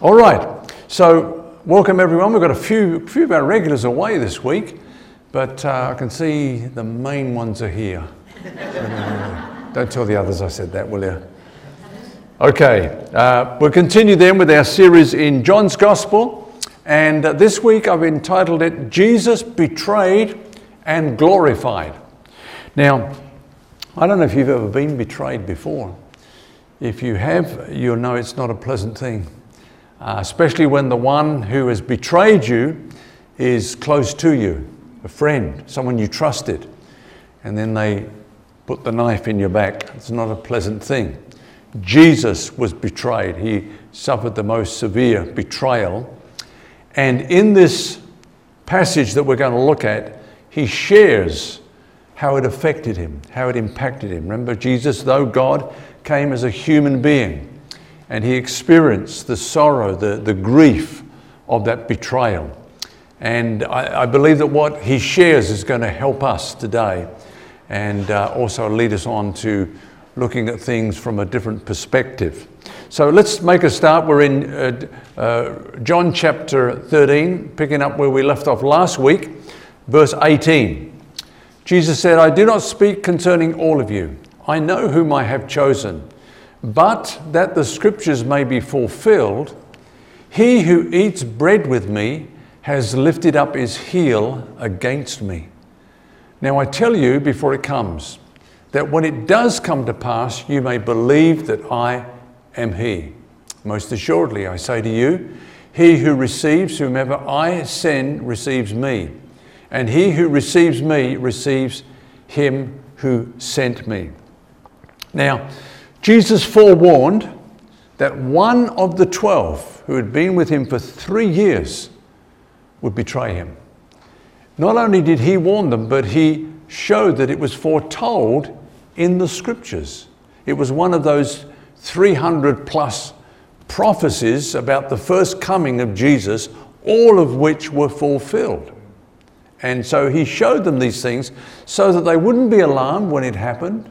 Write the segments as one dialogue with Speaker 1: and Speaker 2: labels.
Speaker 1: All right, so welcome everyone. We've got a few, few of our regulars away this week, but uh, I can see the main ones are here. Don't tell the others I said that, will you? Okay, uh, we'll continue then with our series in John's Gospel, and uh, this week I've entitled it Jesus Betrayed and Glorified. Now, I don't know if you've ever been betrayed before. If you have, you'll know it's not a pleasant thing uh, especially when the one who has betrayed you is close to you, a friend, someone you trusted, and then they put the knife in your back. It's not a pleasant thing. Jesus was betrayed. He suffered the most severe betrayal. And in this passage that we're going to look at, he shares how it affected him, how it impacted him. Remember, Jesus, though God, came as a human being and he experienced the sorrow, the, the grief of that betrayal. And I, I believe that what he shares is going to help us today and uh, also lead us on to looking at things from a different perspective. So let's make a start. We're in uh, uh, John chapter 13, picking up where we left off last week, verse 18. Jesus said, I do not speak concerning all of you. I know whom I have chosen but that the scriptures may be fulfilled, he who eats bread with me has lifted up his heel against me. Now I tell you before it comes, that when it does come to pass, you may believe that I am he. Most assuredly, I say to you, he who receives whomever I send receives me, and he who receives me receives him who sent me. Now, Jesus forewarned that one of the twelve who had been with him for three years would betray him. Not only did he warn them, but he showed that it was foretold in the scriptures. It was one of those 300 plus prophecies about the first coming of Jesus, all of which were fulfilled. And so he showed them these things so that they wouldn't be alarmed when it happened,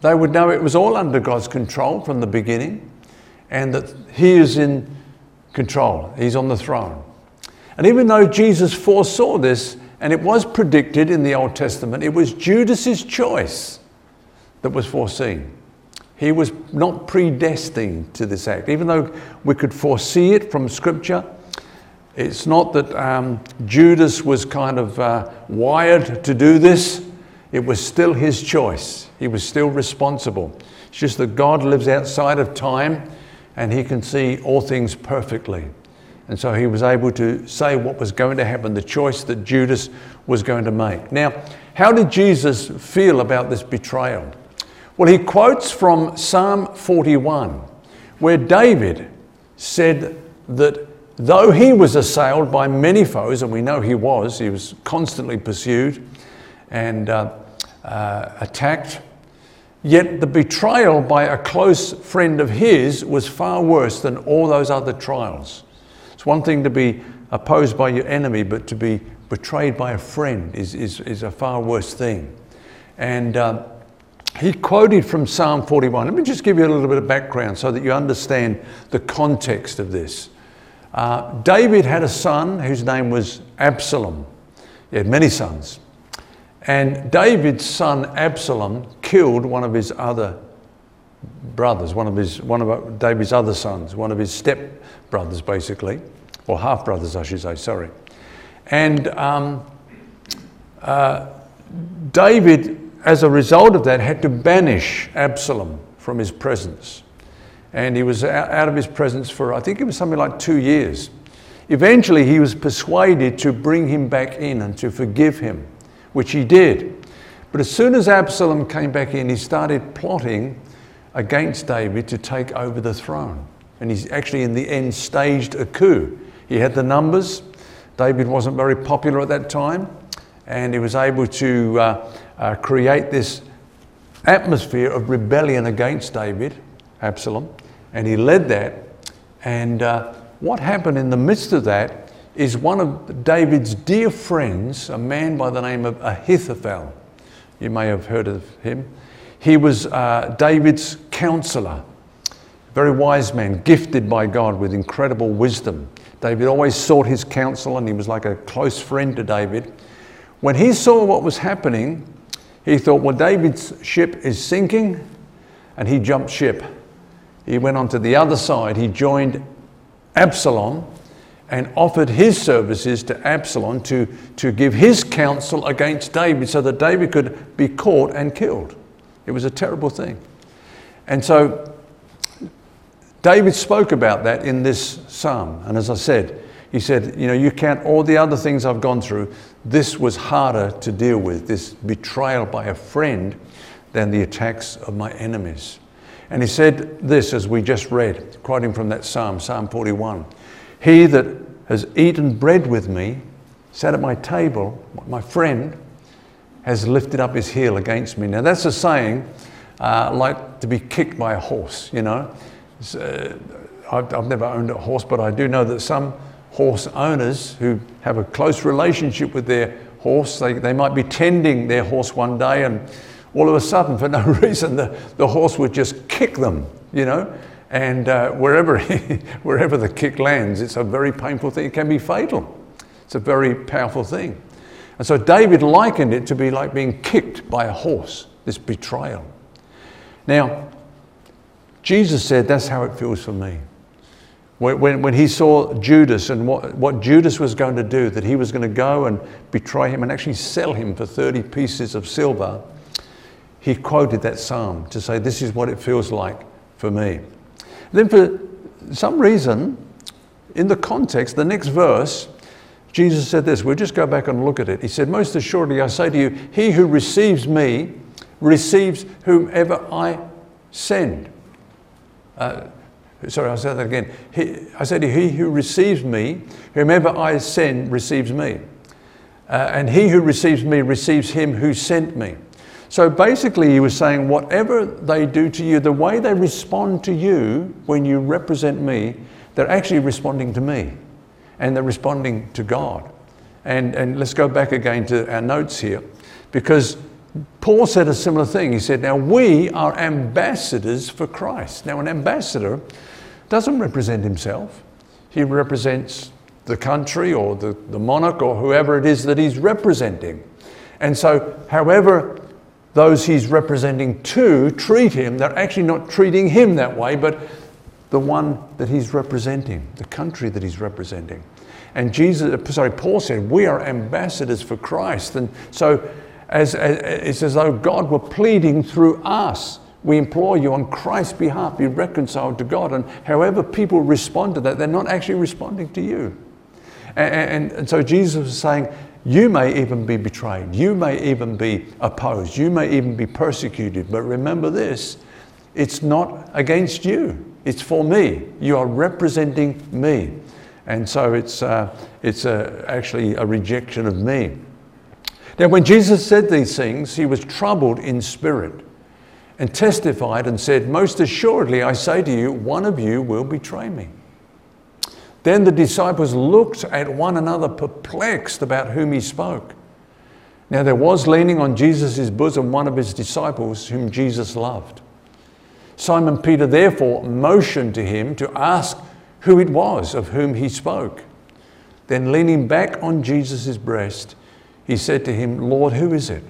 Speaker 1: they would know it was all under God's control from the beginning and that He is in control, He's on the throne. And even though Jesus foresaw this, and it was predicted in the Old Testament, it was Judas's choice that was foreseen. He was not predestined to this act. Even though we could foresee it from Scripture, it's not that um, Judas was kind of uh, wired to do this. It was still his choice. He was still responsible. It's just that God lives outside of time and he can see all things perfectly. And so he was able to say what was going to happen, the choice that Judas was going to make. Now, how did Jesus feel about this betrayal? Well, he quotes from Psalm 41, where David said that though he was assailed by many foes, and we know he was, he was constantly pursued, and uh, uh, attacked. Yet the betrayal by a close friend of his was far worse than all those other trials. It's one thing to be opposed by your enemy, but to be betrayed by a friend is, is, is a far worse thing. And uh, he quoted from Psalm 41. Let me just give you a little bit of background so that you understand the context of this. Uh, David had a son whose name was Absalom. He had many sons. And David's son Absalom killed one of his other brothers, one of his one of David's other sons, one of his step brothers, basically, or half brothers, I should say. Sorry. And um, uh, David, as a result of that, had to banish Absalom from his presence, and he was out of his presence for I think it was something like two years. Eventually, he was persuaded to bring him back in and to forgive him which he did. But as soon as Absalom came back in, he started plotting against David to take over the throne. And he's actually, in the end, staged a coup. He had the numbers. David wasn't very popular at that time. And he was able to uh, uh, create this atmosphere of rebellion against David, Absalom. And he led that. And uh, what happened in the midst of that is one of David's dear friends, a man by the name of Ahithophel. You may have heard of him. He was uh, David's counselor, very wise man, gifted by God with incredible wisdom. David always sought his counsel and he was like a close friend to David. When he saw what was happening, he thought, well, David's ship is sinking, and he jumped ship. He went on to the other side. He joined Absalom and offered his services to Absalom to, to give his counsel against David so that David could be caught and killed. It was a terrible thing. And so David spoke about that in this psalm. And as I said, he said, You know, you count all the other things I've gone through. This was harder to deal with, this betrayal by a friend, than the attacks of my enemies. And he said this, as we just read, quoting from that psalm, Psalm 41 He that has eaten bread with me, sat at my table, my friend, has lifted up his heel against me. Now, that's a saying uh, like to be kicked by a horse, you know. Uh, I've, I've never owned a horse, but I do know that some horse owners who have a close relationship with their horse, they, they might be tending their horse one day and all of a sudden, for no reason, the, the horse would just kick them, you know. And uh, wherever, wherever the kick lands, it's a very painful thing. It can be fatal. It's a very powerful thing. And so David likened it to be like being kicked by a horse, this betrayal. Now, Jesus said that's how it feels for me. When, when, when, he saw Judas and what, what Judas was going to do, that he was going to go and betray him and actually sell him for 30 pieces of silver, he quoted that psalm to say, This is what it feels like for me. Then, for some reason, in the context, the next verse, Jesus said this. We'll just go back and look at it. He said, Most assuredly, I say to you, he who receives me receives whomever I send. Uh, sorry, I'll say that again. He, I said, He who receives me, whomever I send, receives me. Uh, and he who receives me receives him who sent me. So basically, he was saying, whatever they do to you, the way they respond to you when you represent me, they're actually responding to me and they're responding to God. And, and let's go back again to our notes here because Paul said a similar thing. He said, Now we are ambassadors for Christ. Now, an ambassador doesn't represent himself, he represents the country or the, the monarch or whoever it is that he's representing. And so, however, those he's representing to treat him, they're actually not treating him that way, but the one that he's representing, the country that he's representing. And Jesus, uh, sorry, Paul said, we are ambassadors for Christ. And so as, as, it's as though God were pleading through us. We implore you on Christ's behalf, be reconciled to God. And however people respond to that, they're not actually responding to you. And, and, and so Jesus was saying, you may even be betrayed. You may even be opposed. You may even be persecuted. But remember this it's not against you, it's for me. You are representing me. And so it's, uh, it's a, actually a rejection of me. Now, when Jesus said these things, he was troubled in spirit and testified and said, Most assuredly, I say to you, one of you will betray me. Then the disciples looked at one another, perplexed about whom he spoke. Now, there was leaning on Jesus' bosom one of his disciples whom Jesus loved. Simon Peter therefore motioned to him to ask who it was of whom he spoke. Then, leaning back on Jesus' breast, he said to him, Lord, who is it?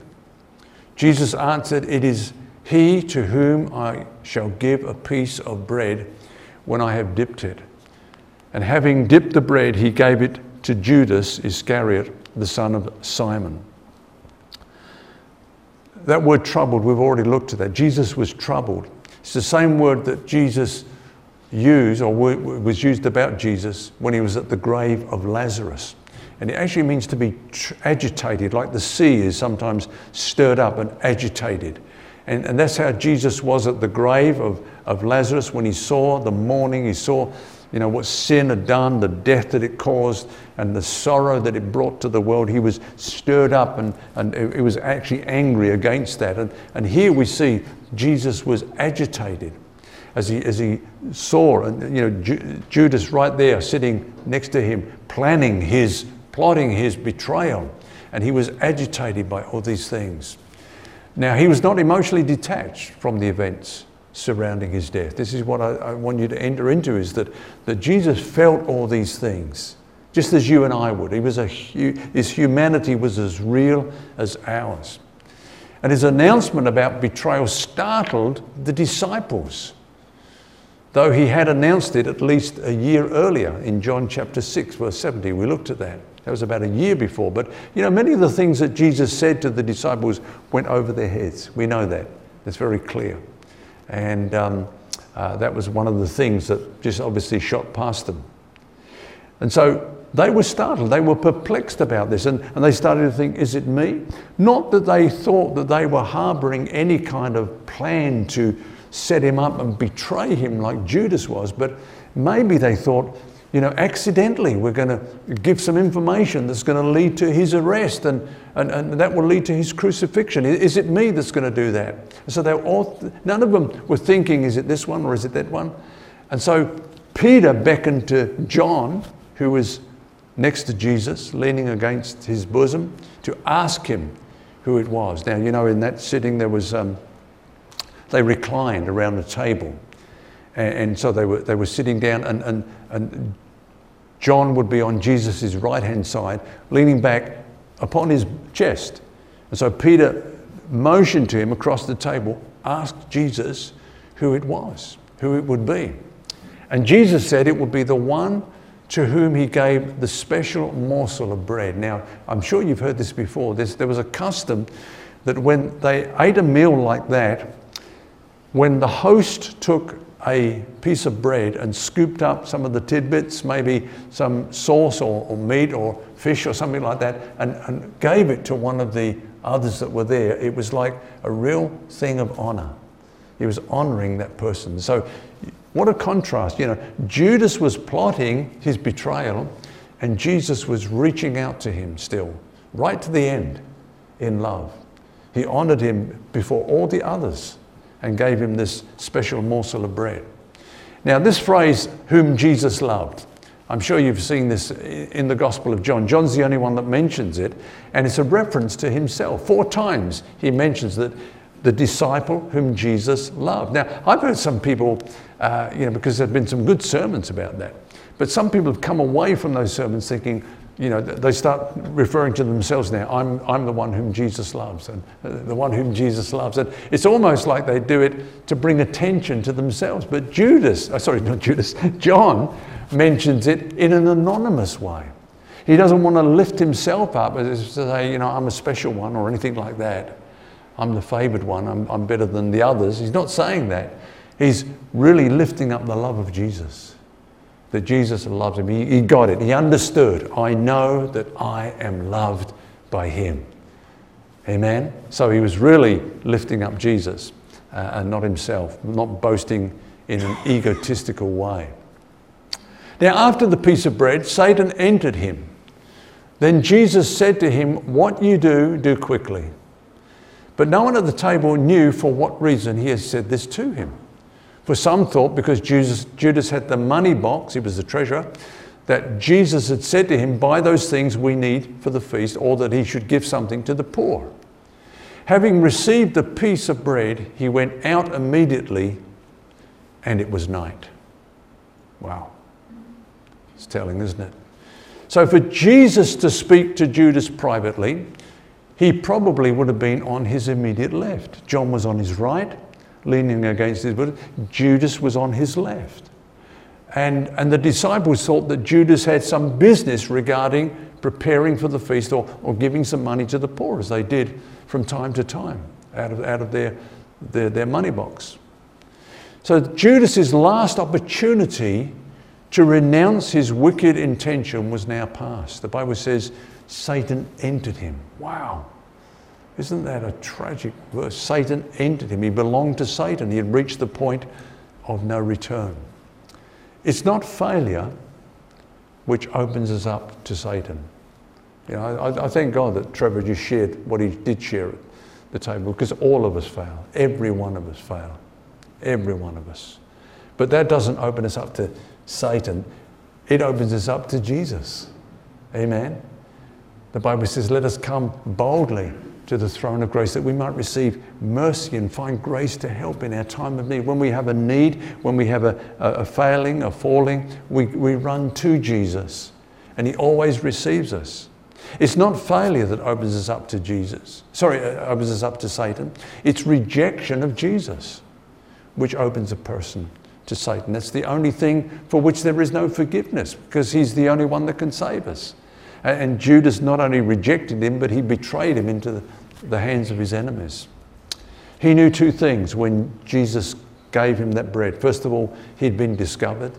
Speaker 1: Jesus answered, It is he to whom I shall give a piece of bread when I have dipped it. And having dipped the bread, he gave it to Judas Iscariot, the son of Simon. That word troubled, we've already looked at that. Jesus was troubled. It's the same word that Jesus used, or was used about Jesus when he was at the grave of Lazarus. And it actually means to be agitated, like the sea is sometimes stirred up and agitated. And, and that's how Jesus was at the grave of, of Lazarus when he saw the mourning, he saw you know, what sin had done, the death that it caused, and the sorrow that it brought to the world. He was stirred up and, and he was actually angry against that. And, and here we see Jesus was agitated as he, as he saw, and you know, Ju- Judas right there sitting next to him, planning his, plotting his betrayal. And he was agitated by all these things. Now, he was not emotionally detached from the events surrounding his death. This is what I, I, want you to enter into is that, that Jesus felt all these things, just as you and I would. He was a, his humanity was as real as ours. And his announcement about betrayal startled the disciples, though he had announced it at least a year earlier in John chapter 6, verse 70. We looked at that. That was about a year before. But, you know, many of the things that Jesus said to the disciples went over their heads. We know that. It's very clear. And um, uh, that was one of the things that just obviously shot past them. And so they were startled. They were perplexed about this. And, and they started to think, is it me? Not that they thought that they were harboring any kind of plan to set him up and betray him like Judas was, but maybe they thought, you know, accidentally we're going to give some information that's going to lead to his arrest and, and, and that will lead to his crucifixion. Is it me that's going to do that? So they all, none of them were thinking, is it this one or is it that one? And so Peter beckoned to John, who was next to Jesus, leaning against his bosom, to ask him who it was. Now, you know, in that sitting, there was, um, they reclined around a table. And, and, so they were, they were sitting down, and, and, and John would be on Jesus' right hand side, leaning back upon his chest. And so Peter motioned to him across the table, asked Jesus who it was, who it would be. And Jesus said it would be the one to whom he gave the special morsel of bread. Now, I'm sure you've heard this before. There's, there was a custom that when they ate a meal like that, when the host took a piece of bread and scooped up some of the tidbits, maybe some sauce or, or meat or fish or something like that, and, and gave it to one of the others that were there, it was like a real thing of honor. He was honoring that person. So what a contrast. You know, Judas was plotting his betrayal, and Jesus was reaching out to him still, right to the end in love. He honored him before all the others and gave him this special morsel of bread. Now, this phrase, whom Jesus loved, I'm sure you've seen this in the Gospel of John. John's the only one that mentions it, and it's a reference to himself. Four times he mentions that the disciple whom Jesus loved. Now, I've heard some people uh, you know, because there have been some good sermons about that. But some people have come away from those sermons thinking, you know, they start referring to themselves now. I'm, I'm the one whom Jesus loves, and uh, the one whom Jesus loves. And it's almost like they do it to bring attention to themselves. But Judas, oh, sorry, not Judas, John mentions it in an anonymous way. He doesn't want to lift himself up as to say, you know, I'm a special one or anything like that. I'm the favored one. I'm, I'm better than the others. He's not saying that. He's really lifting up the love of Jesus. That Jesus loves him. He, he got it. He understood. I know that I am loved by him. Amen? So he was really lifting up Jesus uh, and not himself, not boasting in an egotistical way. Now, after the piece of bread, Satan entered him. Then Jesus said to him, What you do, do quickly. But no one at the table knew for what reason he had said this to him. For some thought because Judas, Judas had the money box, he was the treasurer, that Jesus had said to him, Buy those things we need for the feast, or that he should give something to the poor. Having received the piece of bread, he went out immediately, and it was night. Wow. It's telling, isn't it? So, for Jesus to speak to Judas privately, he probably would have been on his immediate left. John was on his right, leaning against his bosom. Judas was on his left. And, and the disciples thought that Judas had some business regarding preparing for the feast or, or giving some money to the poor, as they did from time to time out of, out of their, their, their money box. So Judas's last opportunity to renounce his wicked intention was now past. The Bible says Satan entered him. Wow. Isn't that a tragic verse? Satan entered him. He belonged to Satan. He had reached the point of no return. It's not failure which opens us up to Satan. You know, I, I thank God that Trevor just shared what he did share at the table because all of us fail. Every one of us fail. Every one of us. But that doesn't open us up to Satan, it opens us up to Jesus. Amen. The Bible says, Let us come boldly to the throne of grace that we might receive mercy and find grace to help in our time of need. When we have a need, when we have a, a, a failing, a falling, we, we run to Jesus and He always receives us. It's not failure that opens us up to Jesus. Sorry, uh, opens us up to Satan. It's rejection of Jesus which opens a person to Satan. That's the only thing for which there is no forgiveness because he's the only one that can save us. And Judas not only rejected him, but he betrayed him into the hands of his enemies. He knew two things when Jesus gave him that bread. First of all, he'd been discovered.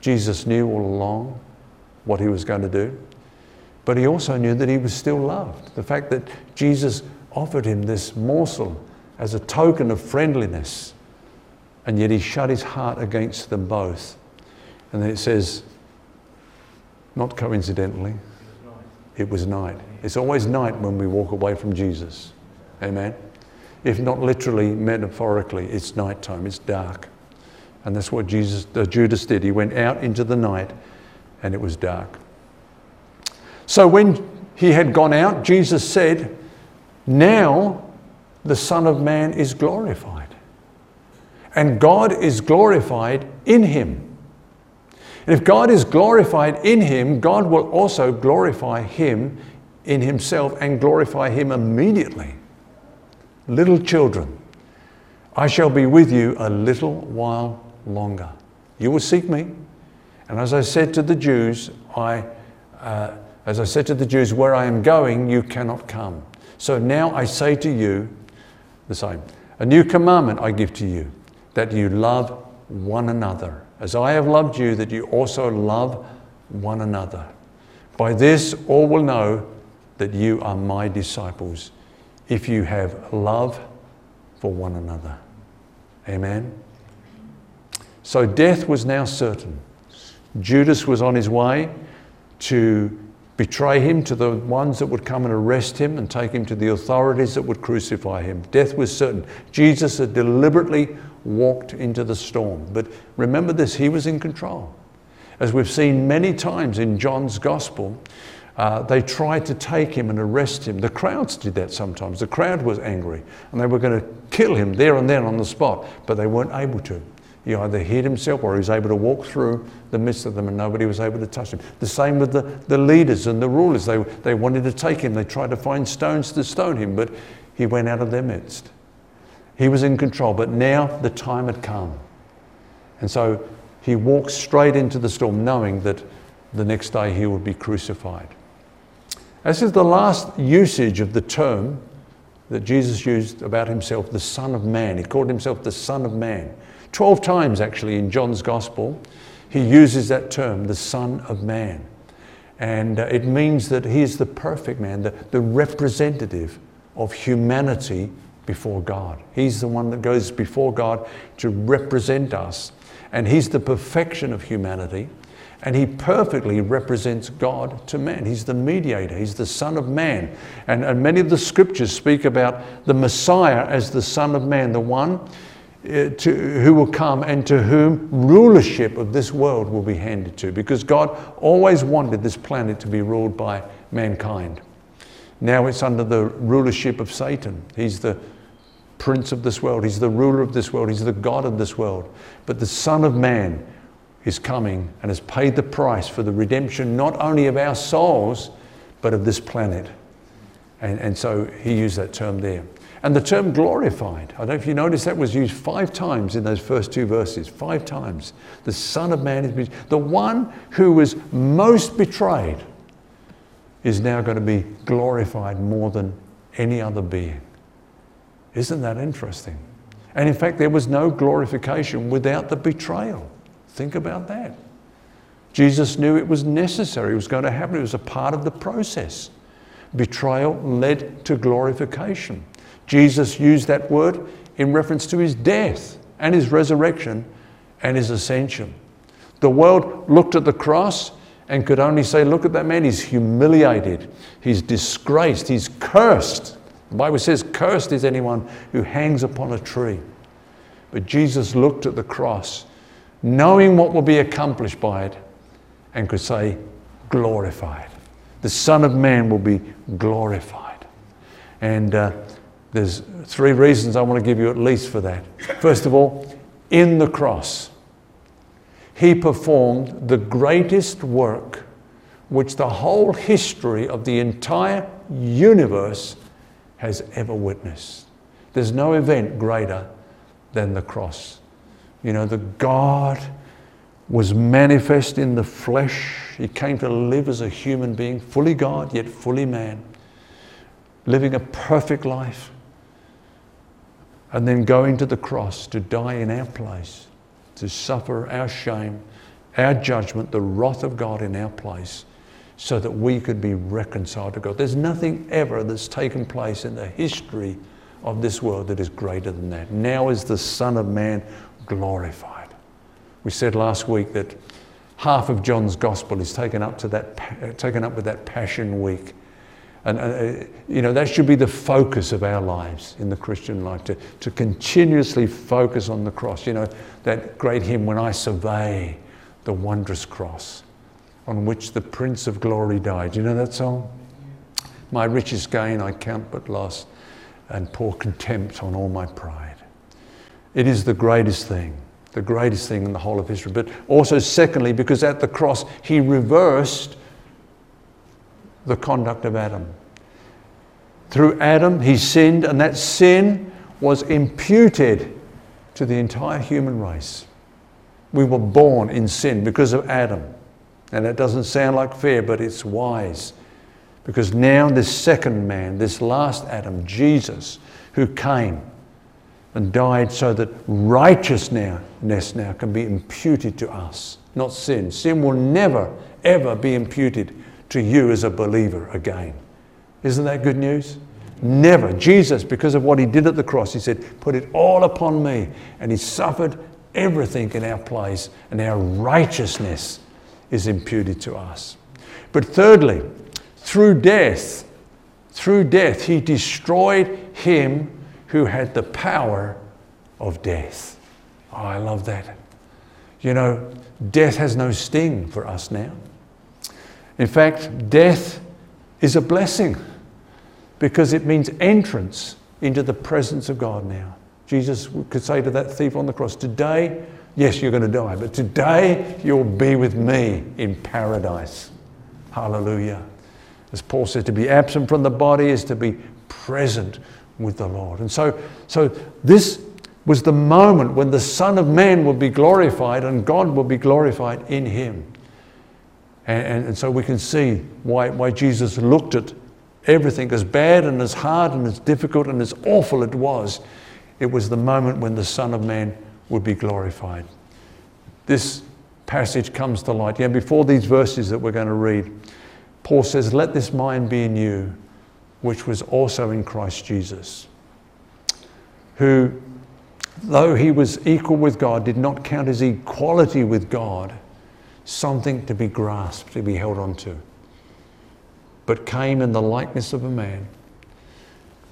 Speaker 1: Jesus knew all along what he was going to do. But he also knew that he was still loved. The fact that Jesus offered him this morsel as a token of friendliness, and yet he shut his heart against them both. And then it says, not coincidentally, it was night. It's always night when we walk away from Jesus. Amen. If not literally, metaphorically, it's nighttime, it's dark. And that's what Jesus, uh, Judas did. He went out into the night and it was dark. So when he had gone out, Jesus said, Now the Son of Man is glorified. And God is glorified in him. And if God is glorified in him, God will also glorify him in himself and glorify him immediately. Little children, I shall be with you a little while longer. You will seek me. And as I said to the Jews, I, uh, as I said to the Jews, where I am going, you cannot come. So now I say to you the same. A new commandment I give to you, that you love one another as I have loved you, that you also love one another. By this, all will know that you are my disciples, if you have love for one another. Amen. So death was now certain. Judas was on his way to betray him to the ones that would come and arrest him and take him to the authorities that would crucify him. Death was certain. Jesus had deliberately walked into the storm. But remember this, he was in control. As we've seen many times in John's gospel, uh, they tried to take him and arrest him. The crowds did that sometimes. The crowd was angry and they were going to kill him there and then on the spot, but they weren't able to. He either hid himself or he was able to walk through the midst of them and nobody was able to touch him. The same with the, the leaders and the rulers. They, they wanted to take him. They tried to find stones to stone him, but he went out of their midst. He was in control, but now the time had come. And so he walked straight into the storm, knowing that the next day he would be crucified. This is the last usage of the term that Jesus used about himself, the Son of Man. He called himself the Son of Man. Twelve times, actually, in John's Gospel, he uses that term, the Son of Man. And uh, it means that he is the perfect man, the, the representative of humanity before God. He's the one that goes before God to represent us. And He's the perfection of humanity. And He perfectly represents God to man. He's the mediator, He's the Son of Man. And, and many of the scriptures speak about the Messiah as the Son of Man, the one uh, to, who will come and to whom rulership of this world will be handed to. Because God always wanted this planet to be ruled by mankind. Now it's under the rulership of Satan. He's the prince of this world, he's the ruler of this world, he's the God of this world. But the Son of Man is coming and has paid the price for the redemption not only of our souls, but of this planet. And, and so he used that term there. And the term glorified, I don't know if you noticed that was used five times in those first two verses. Five times. The Son of Man is the one who was most betrayed is now going to be glorified more than any other being. Isn't that interesting? And in fact, there was no glorification without the betrayal. Think about that. Jesus knew it was necessary, it was going to happen, it was a part of the process. Betrayal led to glorification. Jesus used that word in reference to his death and his resurrection and his ascension. The world looked at the cross and could only say, Look at that man, he's humiliated, he's disgraced, he's cursed. The Bible says, Cursed is anyone who hangs upon a tree. But Jesus looked at the cross, knowing what will be accomplished by it, and could say, Glorified. The Son of Man will be glorified. And uh, there's three reasons I want to give you at least for that. First of all, in the cross, he performed the greatest work which the whole history of the entire universe has ever witnessed. There's no event greater than the cross. You know, the God was manifest in the flesh. He came to live as a human being, fully God, yet fully man, living a perfect life, and then going to the cross to die in our place, to suffer our shame, our judgment, the wrath of God in our place, so that we could be reconciled to God. There's nothing ever that's taken place in the history of this world that is greater than that. Now is the Son of Man glorified. We said last week that half of John's gospel is taken up to that taken up with that Passion Week. And, uh, you know, that should be the focus of our lives in the Christian life, to, to continuously focus on the cross. You know, that great hymn, When I Survey the Wondrous Cross, on which the Prince of Glory died. You know that song? My richest gain I count but loss, and pour contempt on all my pride. It is the greatest thing, the greatest thing in the whole of history. But also, secondly, because at the cross he reversed the conduct of Adam. Through Adam, he sinned, and that sin was imputed to the entire human race. We were born in sin because of Adam. And that doesn't sound like fair, but it's wise. Because now, this second man, this last Adam, Jesus, who came and died so that righteousness now can be imputed to us, not sin. Sin will never, ever be imputed to you as a believer again. Isn't that good news? Never. Jesus, because of what he did at the cross, he said, Put it all upon me. And he suffered everything in our place, and our righteousness is imputed to us. But thirdly, through death, through death, he destroyed him who had the power of death. Oh, I love that. You know, death has no sting for us now. In fact, death is a blessing because it means entrance into the presence of God now. Jesus could say to that thief on the cross, Today, yes, you're going to die, but today you'll be with me in paradise. Hallelujah. As Paul said, to be absent from the body is to be present with the Lord. And so, so this was the moment when the Son of Man will be glorified and God will be glorified in him. And, and, and, so we can see why, why Jesus looked at everything as bad and as hard and as difficult and as awful it was. It was the moment when the Son of Man would be glorified. This passage comes to light. Yeah, before these verses that we're going to read, Paul says, Let this mind be in you, which was also in Christ Jesus, who, though he was equal with God, did not count his equality with God something to be grasped, to be held onto, but came in the likeness of a man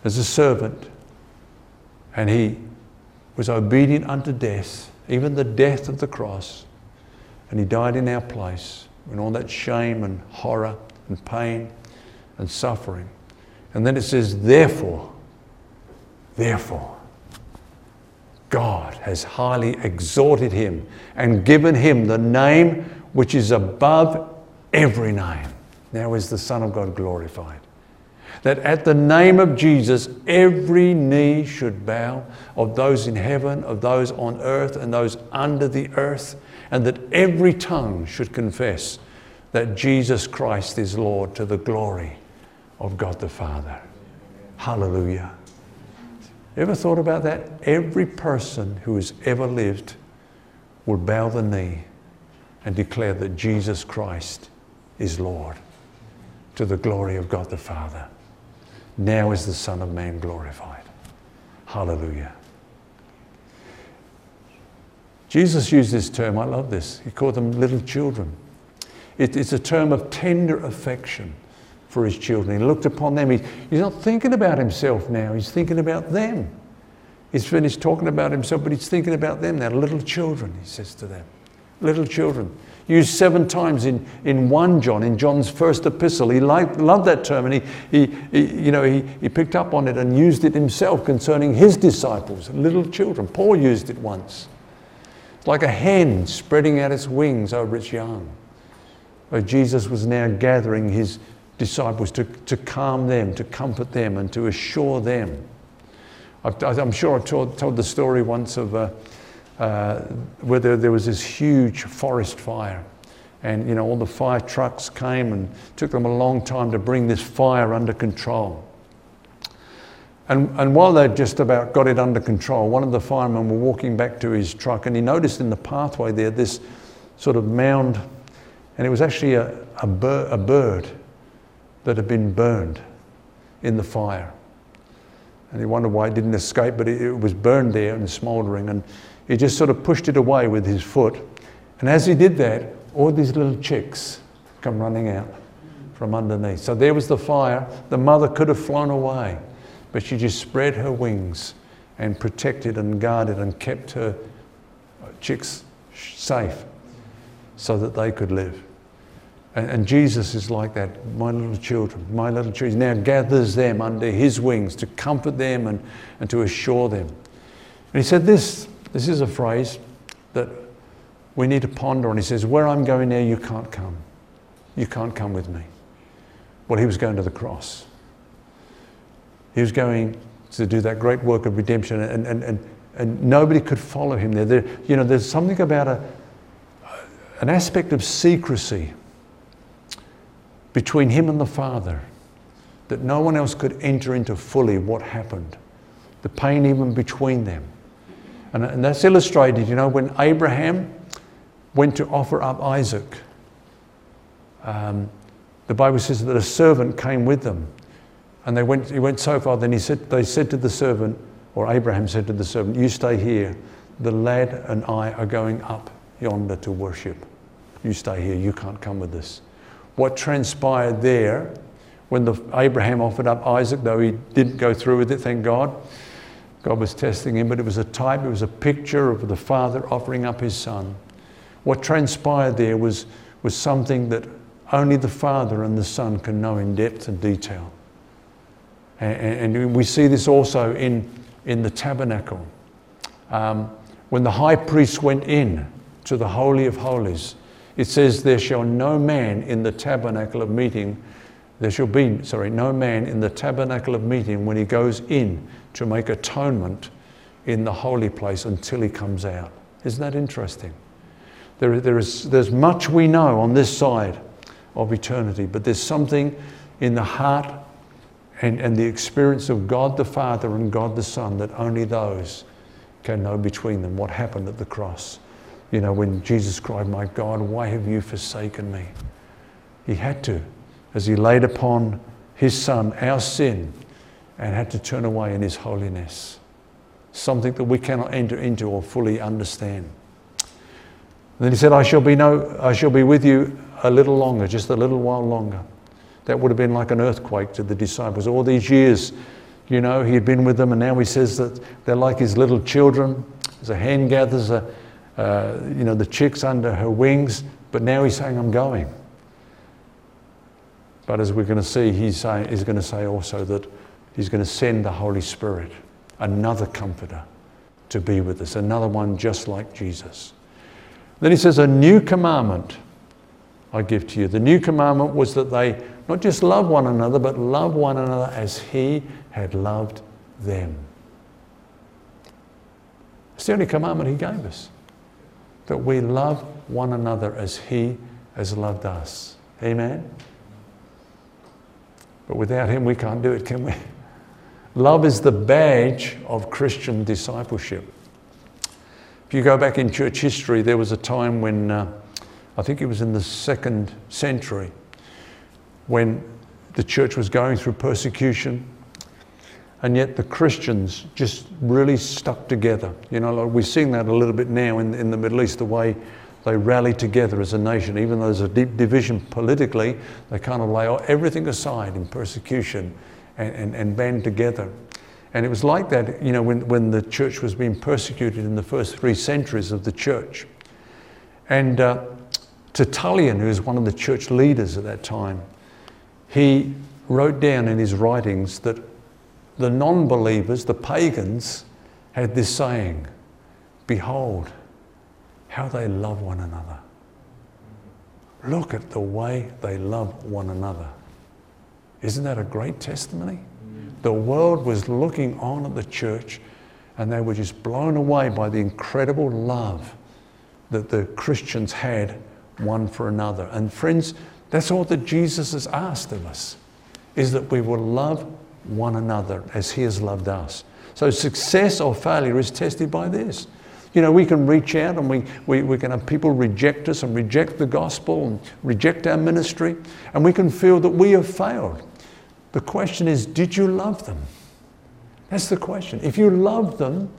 Speaker 1: as a servant, and he was obedient unto death, even the death of the cross, and he died in our place in all that shame and horror and pain and suffering. And then it says, therefore, therefore, God has highly exalted him and given him the name which is above every name. Now is the Son of God glorified. That at the name of Jesus, every knee should bow of those in heaven, of those on earth, and those under the earth, and that every tongue should confess that Jesus Christ is Lord to the glory of God the Father. Hallelujah. Ever thought about that? Every person who has ever lived will bow the knee and declare that Jesus Christ is Lord to the glory of God the Father. Now is the Son of Man glorified. Hallelujah. Jesus used this term, I love this. He called them little children. It, it's a term of tender affection for his children. He looked upon them. He, he's not thinking about himself now, he's thinking about them. He's finished talking about himself, but he's thinking about them now, little children, he says to them. little children. Used seven times in, in 1 John, in John's first epistle. He liked, loved that term and he, he, he, you know, he, he picked up on it and used it himself concerning his disciples, little children. Paul used it once. It's like a hen spreading out its wings over its young. Where Jesus was now gathering his disciples to, to calm them, to comfort them, and to assure them. I, am sure I told, told, the story once of uh, uh, where there, there was this huge forest fire. And you know, all the fire trucks came and took them a long time to bring this fire under control. And, and while they'd just about got it under control, one of the firemen were walking back to his truck and he noticed in the pathway there this sort of mound, and it was actually a, a, bir- a bird that had been burned in the fire. And he wondered why it didn't escape, but it, it was burned there and smouldering. And he just sort of pushed it away with his foot. And as he did that, all these little chicks come running out from underneath. So there was the fire. The mother could have flown away, but she just spread her wings and protected and guarded and kept her chicks safe so that they could live. And, and, Jesus is like that. My little children, my little children. Now gathers them under his wings to comfort them and, and to assure them. And he said this this is a phrase that we need to ponder on. He says, Where I'm going now, you can't come. You can't come with me. Well, he was going to the cross. He was going to do that great work of redemption, and, and, and, and nobody could follow him there. there. You know, there's something about a, an aspect of secrecy between him and the Father that no one else could enter into fully what happened, the pain even between them. And, and that's illustrated, you know, when Abraham went to offer up Isaac. Um, the Bible says that a servant came with them. And they went, he went so far, then he said, they said to the servant, or Abraham said to the servant, You stay here. The lad and I are going up yonder to worship. You stay here. You can't come with us. What transpired there when the, Abraham offered up Isaac, though he didn't go through with it, thank God, God was testing him, but it was a type, it was a picture of the Father offering up his Son. What transpired there was, was something that only the Father and the Son can know in depth and detail. And, and we see this also in, in the tabernacle. Um, when the high priest went in to the Holy of Holies, it says, There shall no man in the tabernacle of meeting, there shall be, sorry, no man in the tabernacle of meeting when he goes in to make atonement in the holy place until he comes out. Isn't that interesting? There, there is, there's much we know on this side of eternity, but there's something in the heart and, and the experience of God the Father and God the Son that only those can know between them what happened at the cross. You know, when Jesus cried, My God, why have you forsaken me? He had to, as he laid upon his Son our sin and had to turn away in his holiness. Something that we cannot enter into or fully understand. And then he said, I shall be no, I shall be with you a little longer, just a little while longer. That would have been like an earthquake to the disciples. All these years, you know, he had been with them, and now he says that they're like his little children. As a hen gathers a, uh, you know, the chicks under her wings, but now he's saying, I'm going. But as we're going to see, he's, saying, he's going to say also that He's going to send the Holy Spirit, another comforter, to be with us, another one just like Jesus. Then he says, A new commandment I give to you. The new commandment was that they not just love one another, but love one another as he had loved them. It's the only commandment he gave us that we love one another as he has loved us. Amen? But without him, we can't do it, can we? Love is the badge of Christian discipleship. If you go back in church history, there was a time when, uh, I think it was in the second century, when the church was going through persecution, and yet the Christians just really stuck together. You know, like we're seeing that a little bit now in, in the Middle East, the way they rally together as a nation. Even though there's a deep division politically, they kind of lay everything aside in persecution and, and, and band together. And it was like that, you know, when, when the church was being persecuted in the first three centuries of the church. And uh, Tertullian, who was one of the church leaders at that time, he wrote down in his writings that the non believers, the pagans, had this saying Behold, how they love one another. Look at the way they love one another. Isn't that a great testimony? The world was looking on at the church and they were just blown away by the incredible love that the Christians had one for another. And friends, that's all that Jesus has asked of us, is that we will love one another as he has loved us. So success or failure is tested by this. You know, we can reach out and we, we, we can have people reject us and reject the gospel and reject our ministry, and we can feel that we have failed. The question is, did you love them? That's the question. If you love them,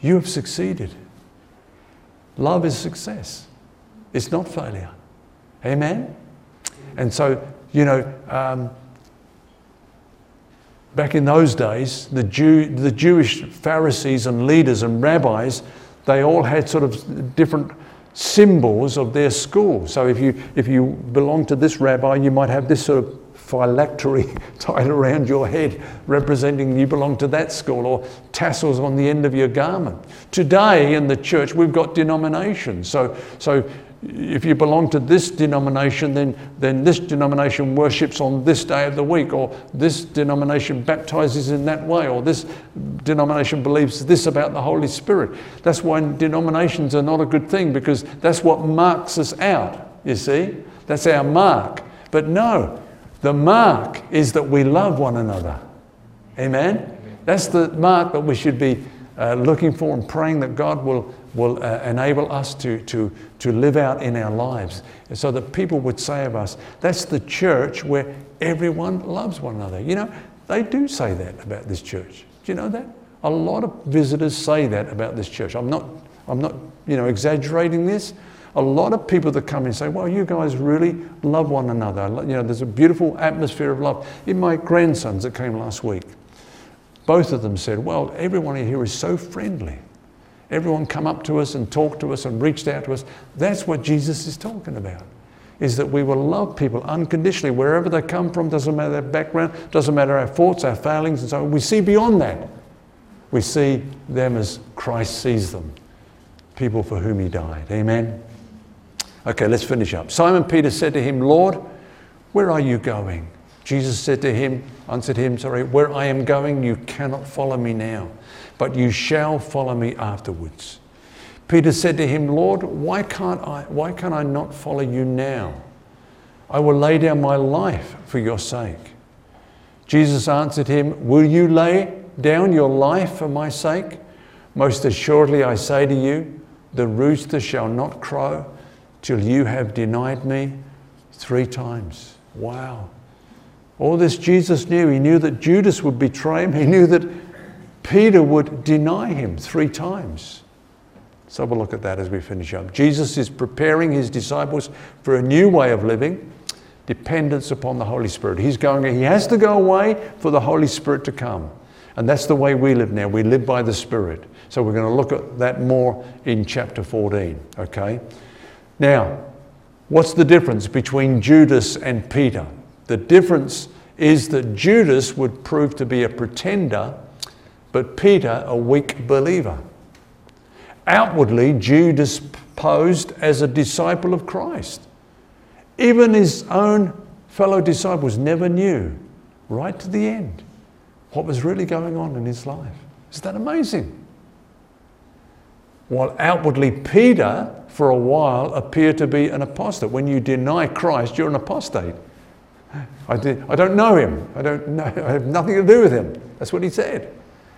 Speaker 1: you have succeeded. Love is success, it's not failure. Amen? And so, you know, um, back in those days, the, Jew, the Jewish Pharisees and leaders and rabbis, they all had sort of different symbols of their school. So if you, if you belong to this rabbi, you might have this sort of phylactery tied around your head representing you belong to that school or tassels on the end of your garment. Today in the church we've got denominations. So, so if you belong to this denomination, then, then this denomination worships on this day of the week, or this denomination baptizes in that way, or this denomination believes this about the Holy Spirit. That's why denominations are not a good thing because that's what marks us out, you see? That's our mark. But no, the mark is that we love one another. Amen? That's the mark that we should be uh, looking for and praying that God will, will uh, enable us to, to, to live out in our lives so that people would say of us, that's the church where everyone loves one another. You know, they do say that about this church. Do you know that? A lot of visitors say that about this church. I'm not, I'm not you know, exaggerating this a lot of people that come and say, well, you guys really love one another. You know, there's a beautiful atmosphere of love. In my grandsons that came last week, both of them said, well, everyone here is so friendly. Everyone come up to us and talked to us and reached out to us. That's what Jesus is talking about. Is that we will love people unconditionally wherever they come from, doesn't matter their background, doesn't matter our faults, our failings, and so on. We see beyond that. We see them as Christ sees them, people for whom He died. Amen. Okay, let's finish up. Simon Peter said to him, Lord, where are you going? Jesus said to him, answered him, sorry, where I am going, you cannot follow me now, but you shall follow me afterwards. Peter said to him, Lord, why can't I, why can I not follow you now? I will lay down my life for your sake. Jesus answered him, Will you lay down your life for my sake? Most assuredly, I say to you, the rooster shall not crow till you have denied me three times. Wow. All this Jesus knew. He knew that Judas would betray him, he knew that Peter would deny him three times. So we'll look at that as we finish up. Jesus is preparing his disciples for a new way of living, dependence upon the Holy Spirit. He's going, he has to go away for the Holy Spirit to come. And that's the way we live now. We live by the Spirit. So we're going to look at that more in chapter 14, okay? Now, what's the difference between Judas and Peter? The difference is that Judas would prove to be a pretender, but Peter a weak believer. Outwardly, Judas posed as a disciple of Christ. Even his own fellow disciples never knew, right to the end, what was really going on in his life. Isn't that amazing? While outwardly, Peter for a while appear to be an apostate. When you deny Christ, you're an apostate. I, I don't know him. I, don't know, I have nothing to do with him. That's what he said.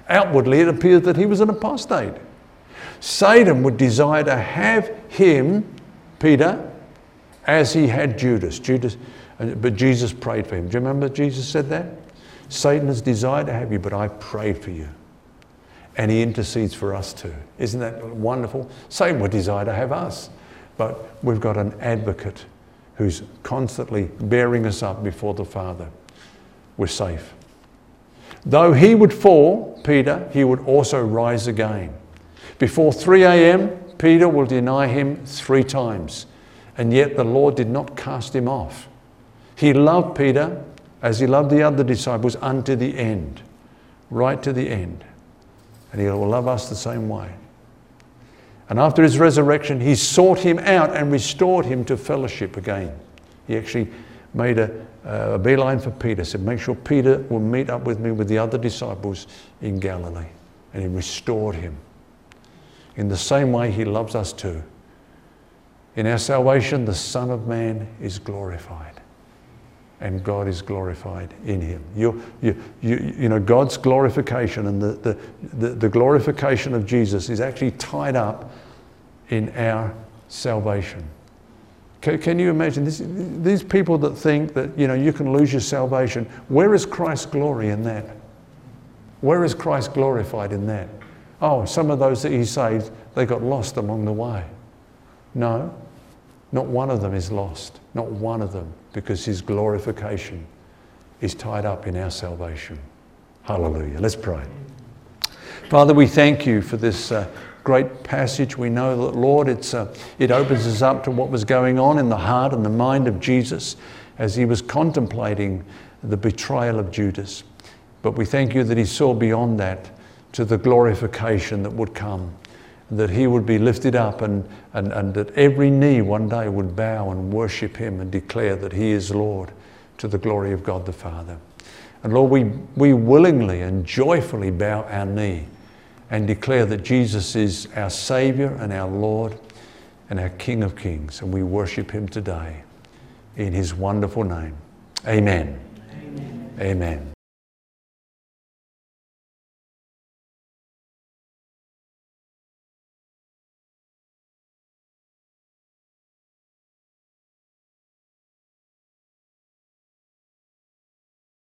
Speaker 1: Outwardly, it appears that he was an apostate. Satan would desire to have him, Peter, as he had Judas. Judas, uh, but Jesus prayed for him. Do you remember Jesus said that? Satan has desired to have you, but I prayed for you and he intercedes for us too. Isn't that wonderful? Satan would desire to have us, but we've got an advocate who's constantly bearing us up before the Father. We're safe. Though he would fall, Peter, he would also rise again. Before 3 a.m., Peter will deny him three times. And yet the Lord did not cast him off. He loved Peter as he loved the other disciples unto the end, right to the end. And he will love us the same way. And after his resurrection, he sought him out and restored him to fellowship again. He actually made a, a beeline for Peter, said, Make sure Peter will meet up with me with the other disciples in Galilee. And he restored him. In the same way, he loves us too. In our salvation, the Son of Man is glorified. And God is glorified in him. You, you, you, you know, God's glorification and the, the, the, the glorification of Jesus is actually tied up in our salvation. Can, can you imagine this, these people that think that you know you can lose your salvation? Where is Christ's glory in that? Where is Christ glorified in that? Oh, some of those that he saved, they got lost along the way. No, not one of them is lost. Not one of them, because his glorification is tied up in our salvation. Hallelujah. Let's pray. Father, we thank you for this uh, great passage. We know that, Lord, it's, uh, it opens us up to what was going on in the heart and the mind of Jesus as he was contemplating the betrayal of Judas. But we thank you that he saw beyond that to the glorification that would come that he would be lifted up and, and, and that every knee one day would bow and worship him and declare that he is Lord to the glory of God the Father. And Lord, we, we willingly and joyfully bow our knee and declare that Jesus is our Savior and our Lord and our King of Kings. And we worship him today in his wonderful name. Amen. Amen. Amen.